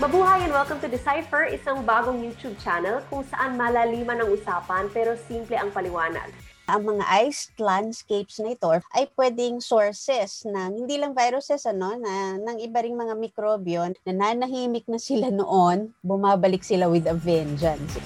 Mabuhay and welcome to Decipher, isang bagong YouTube channel kung saan malaliman ang usapan pero simple ang paliwanag. Ang mga iced landscapes na ito ay pwedeng sources ng hindi lang viruses ano na ng iba ring mga mikrobyo na nanahimik na sila noon, bumabalik sila with a vengeance.